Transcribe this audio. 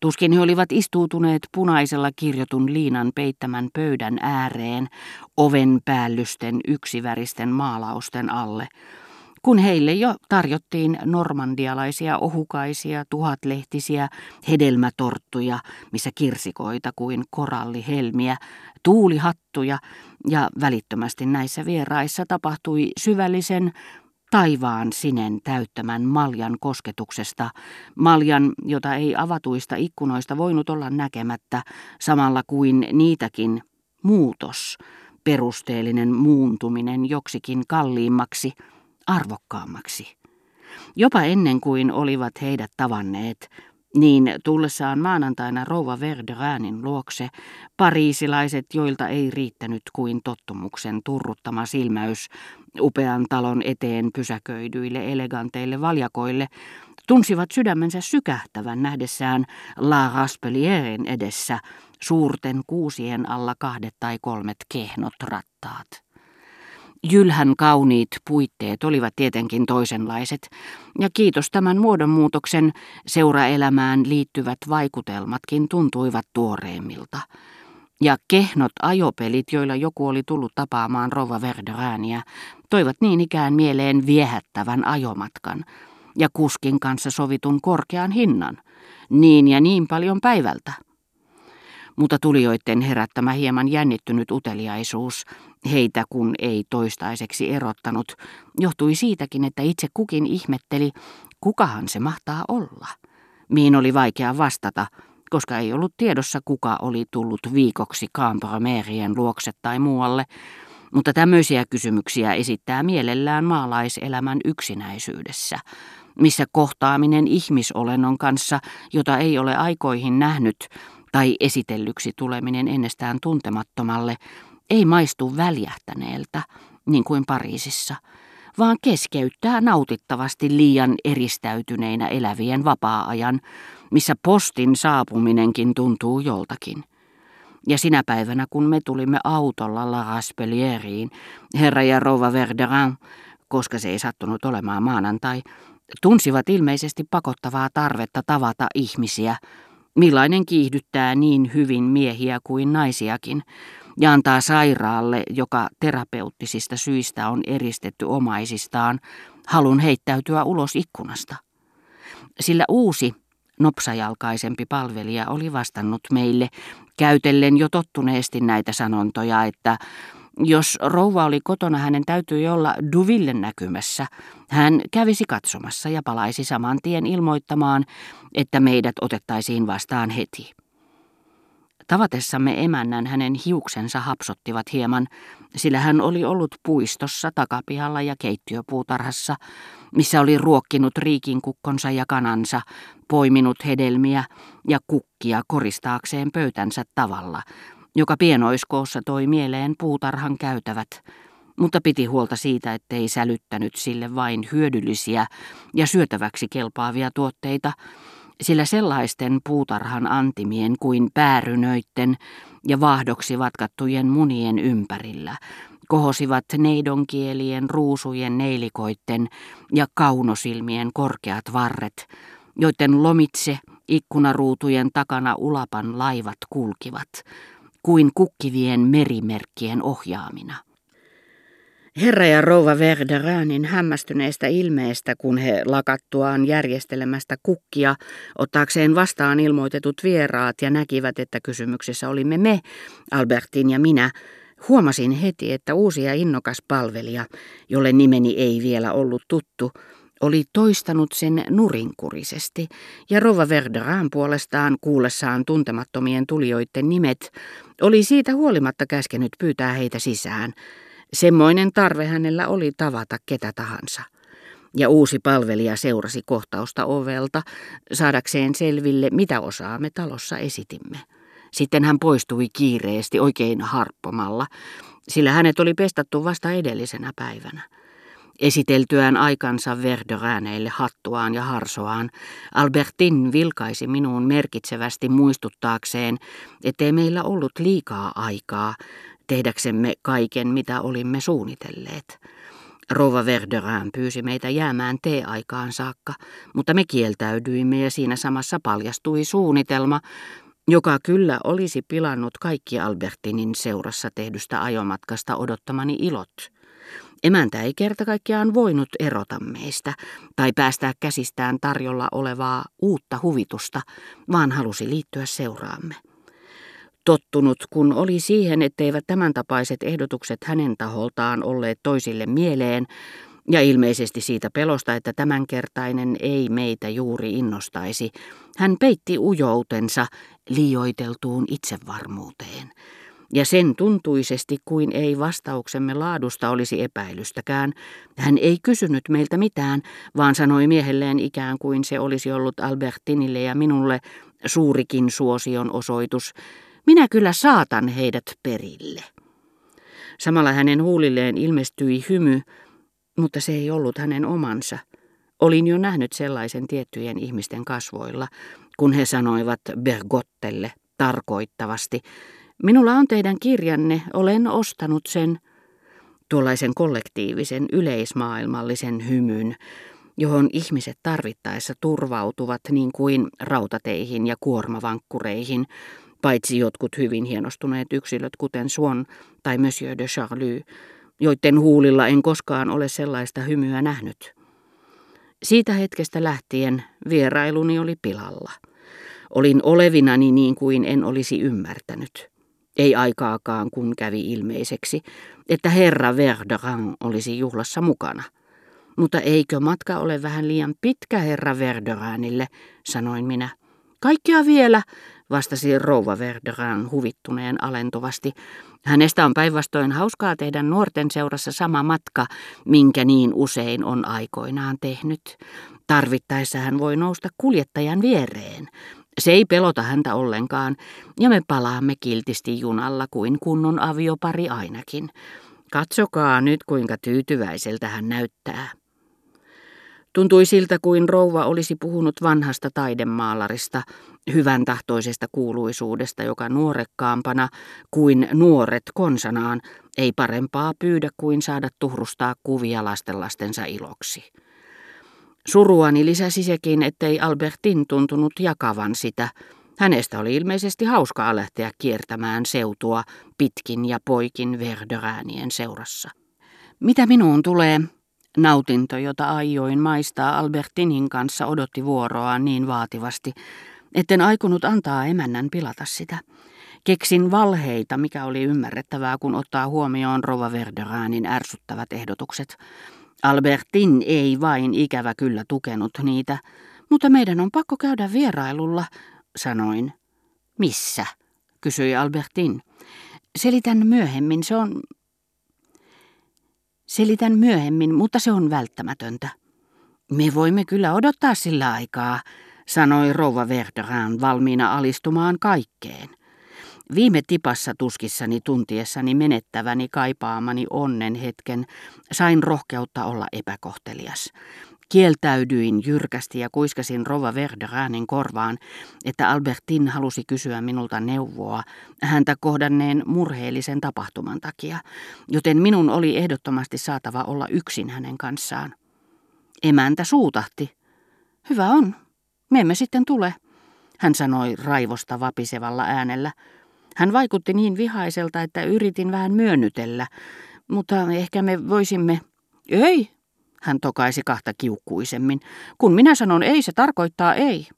Tuskin he olivat istuutuneet punaisella kirjotun liinan peittämän pöydän ääreen oven päällysten yksiväristen maalausten alle, kun heille jo tarjottiin normandialaisia ohukaisia, tuhatlehtisiä, hedelmätorttuja, missä kirsikoita kuin korallihelmiä, tuulihattuja ja välittömästi näissä vieraissa tapahtui syvällisen taivaan sinen täyttämän maljan kosketuksesta, maljan, jota ei avatuista ikkunoista voinut olla näkemättä, samalla kuin niitäkin muutos, perusteellinen muuntuminen joksikin kalliimmaksi, arvokkaammaksi. Jopa ennen kuin olivat heidät tavanneet, niin tullessaan maanantaina rouva Verderanin luokse, pariisilaiset, joilta ei riittänyt kuin tottumuksen turruttama silmäys upean talon eteen pysäköidyille eleganteille valjakoille, tunsivat sydämensä sykähtävän nähdessään La Raspelierin edessä suurten kuusien alla kahdet tai kolmet kehnot rattaat. Jylhän kauniit puitteet olivat tietenkin toisenlaiset, ja kiitos tämän muodonmuutoksen seuraelämään liittyvät vaikutelmatkin tuntuivat tuoreemmilta. Ja kehnot ajopelit, joilla joku oli tullut tapaamaan Rova Verderääniä, toivat niin ikään mieleen viehättävän ajomatkan ja kuskin kanssa sovitun korkean hinnan, niin ja niin paljon päivältä mutta tulijoiden herättämä hieman jännittynyt uteliaisuus, heitä kun ei toistaiseksi erottanut, johtui siitäkin, että itse kukin ihmetteli, kukahan se mahtaa olla. Miin oli vaikea vastata, koska ei ollut tiedossa kuka oli tullut viikoksi Cambramerien luokse tai muualle, mutta tämmöisiä kysymyksiä esittää mielellään maalaiselämän yksinäisyydessä, missä kohtaaminen ihmisolennon kanssa, jota ei ole aikoihin nähnyt, tai esitellyksi tuleminen ennestään tuntemattomalle ei maistu väljähtäneeltä, niin kuin Pariisissa, vaan keskeyttää nautittavasti liian eristäytyneinä elävien vapaa-ajan, missä postin saapuminenkin tuntuu joltakin. Ja sinä päivänä, kun me tulimme autolla La Raspelieriin, herra ja rouva Verderin, koska se ei sattunut olemaan maanantai, tunsivat ilmeisesti pakottavaa tarvetta tavata ihmisiä, millainen kiihdyttää niin hyvin miehiä kuin naisiakin, ja antaa sairaalle, joka terapeuttisista syistä on eristetty omaisistaan, halun heittäytyä ulos ikkunasta. Sillä uusi, nopsajalkaisempi palvelija oli vastannut meille, käytellen jo tottuneesti näitä sanontoja, että jos rouva oli kotona, hänen täytyi olla Duville näkymässä. Hän kävisi katsomassa ja palaisi saman tien ilmoittamaan, että meidät otettaisiin vastaan heti. Tavatessamme emännän hänen hiuksensa hapsottivat hieman, sillä hän oli ollut puistossa, takapihalla ja keittiöpuutarhassa, missä oli ruokkinut riikinkukkonsa ja kanansa, poiminut hedelmiä ja kukkia koristaakseen pöytänsä tavalla, joka pienoiskoossa toi mieleen puutarhan käytävät, mutta piti huolta siitä, ettei sälyttänyt sille vain hyödyllisiä ja syötäväksi kelpaavia tuotteita, sillä sellaisten puutarhan antimien kuin päärynöitten ja vaahdoksi vatkattujen munien ympärillä kohosivat neidonkielien, ruusujen neilikoitten ja kaunosilmien korkeat varret, joiden lomitse ikkunaruutujen takana ulapan laivat kulkivat, kuin kukkivien merimerkkien ohjaamina. Herra ja rouva Verderäänin hämmästyneestä ilmeestä, kun he lakattuaan järjestelemästä kukkia, ottaakseen vastaan ilmoitetut vieraat ja näkivät, että kysymyksessä olimme me, Albertin ja minä, huomasin heti, että uusi ja innokas palvelija, jolle nimeni ei vielä ollut tuttu, oli toistanut sen nurinkurisesti, ja Rova Verderan puolestaan kuullessaan tuntemattomien tulijoiden nimet, oli siitä huolimatta käskenyt pyytää heitä sisään. Semmoinen tarve hänellä oli tavata ketä tahansa. Ja uusi palvelija seurasi kohtausta ovelta, saadakseen selville, mitä osaa me talossa esitimme. Sitten hän poistui kiireesti oikein harppomalla, sillä hänet oli pestattu vasta edellisenä päivänä. Esiteltyään aikansa Verderääneille hattuaan ja harsoaan, Albertin vilkaisi minuun merkitsevästi muistuttaakseen, ettei meillä ollut liikaa aikaa tehdäksemme kaiken, mitä olimme suunnitelleet. Rova Verderin pyysi meitä jäämään tee-aikaan saakka, mutta me kieltäydyimme ja siinä samassa paljastui suunnitelma, joka kyllä olisi pilannut kaikki Albertinin seurassa tehdystä ajomatkasta odottamani ilot. Emäntä ei kerta kaikkiaan voinut erota meistä tai päästää käsistään tarjolla olevaa uutta huvitusta, vaan halusi liittyä seuraamme. Tottunut kun oli siihen, etteivät tämän tapaiset ehdotukset hänen taholtaan olleet toisille mieleen, ja ilmeisesti siitä pelosta, että tämänkertainen ei meitä juuri innostaisi, hän peitti ujoutensa liioiteltuun itsevarmuuteen. Ja sen tuntuisesti kuin ei vastauksemme laadusta olisi epäilystäkään. Hän ei kysynyt meiltä mitään, vaan sanoi miehelleen ikään kuin se olisi ollut Albertinille ja minulle suurikin suosion osoitus. Minä kyllä saatan heidät perille. Samalla hänen huulilleen ilmestyi hymy, mutta se ei ollut hänen omansa. Olin jo nähnyt sellaisen tiettyjen ihmisten kasvoilla, kun he sanoivat Bergottelle tarkoittavasti, minulla on teidän kirjanne, olen ostanut sen, tuollaisen kollektiivisen yleismaailmallisen hymyn, johon ihmiset tarvittaessa turvautuvat niin kuin rautateihin ja kuormavankkureihin, paitsi jotkut hyvin hienostuneet yksilöt, kuten Swan tai Monsieur de Charlie, joiden huulilla en koskaan ole sellaista hymyä nähnyt. Siitä hetkestä lähtien vierailuni oli pilalla. Olin olevinani niin kuin en olisi ymmärtänyt. Ei aikaakaan, kun kävi ilmeiseksi, että herra Verderan olisi juhlassa mukana. Mutta eikö matka ole vähän liian pitkä herra Verderanille, sanoin minä. Kaikkea vielä, vastasi rouva Verderan huvittuneen alentuvasti. Hänestä on päinvastoin hauskaa tehdä nuorten seurassa sama matka, minkä niin usein on aikoinaan tehnyt. Tarvittaessa hän voi nousta kuljettajan viereen. Se ei pelota häntä ollenkaan, ja me palaamme kiltisti junalla kuin kunnon aviopari ainakin. Katsokaa nyt, kuinka tyytyväiseltä hän näyttää. Tuntui siltä, kuin rouva olisi puhunut vanhasta taidemaalarista, hyvän tahtoisesta kuuluisuudesta, joka nuorekkaampana kuin nuoret konsanaan ei parempaa pyydä kuin saada tuhrustaa kuvia lastenlastensa iloksi. Suruani lisäsi sekin, ettei Albertin tuntunut jakavan sitä. Hänestä oli ilmeisesti hauskaa lähteä kiertämään seutua pitkin ja poikin verderäänien seurassa. Mitä minuun tulee, Nautinto, jota aioin maistaa Albertinin kanssa, odotti vuoroaan niin vaativasti, etten aikonut antaa emännän pilata sitä. Keksin valheita, mikä oli ymmärrettävää, kun ottaa huomioon Rova Verderanin ärsyttävät ehdotukset. Albertin ei vain ikävä kyllä tukenut niitä, mutta meidän on pakko käydä vierailulla, sanoin. Missä? kysyi Albertin. Selitän myöhemmin, se on Selitän myöhemmin, mutta se on välttämätöntä. Me voimme kyllä odottaa sillä aikaa, sanoi rouva Verderan valmiina alistumaan kaikkeen. Viime tipassa tuskissani tuntiessani menettäväni kaipaamani onnen hetken sain rohkeutta olla epäkohtelias. Kieltäydyin jyrkästi ja kuiskasin Rova Verderanin korvaan, että Albertin halusi kysyä minulta neuvoa häntä kohdanneen murheellisen tapahtuman takia, joten minun oli ehdottomasti saatava olla yksin hänen kanssaan. Emäntä suutahti. Hyvä on. Me emme sitten tule, hän sanoi raivosta vapisevalla äänellä. Hän vaikutti niin vihaiselta, että yritin vähän myönnytellä, mutta ehkä me voisimme... Ei, hän tokaisi kahta kiukkuisemmin. Kun minä sanon ei, se tarkoittaa ei.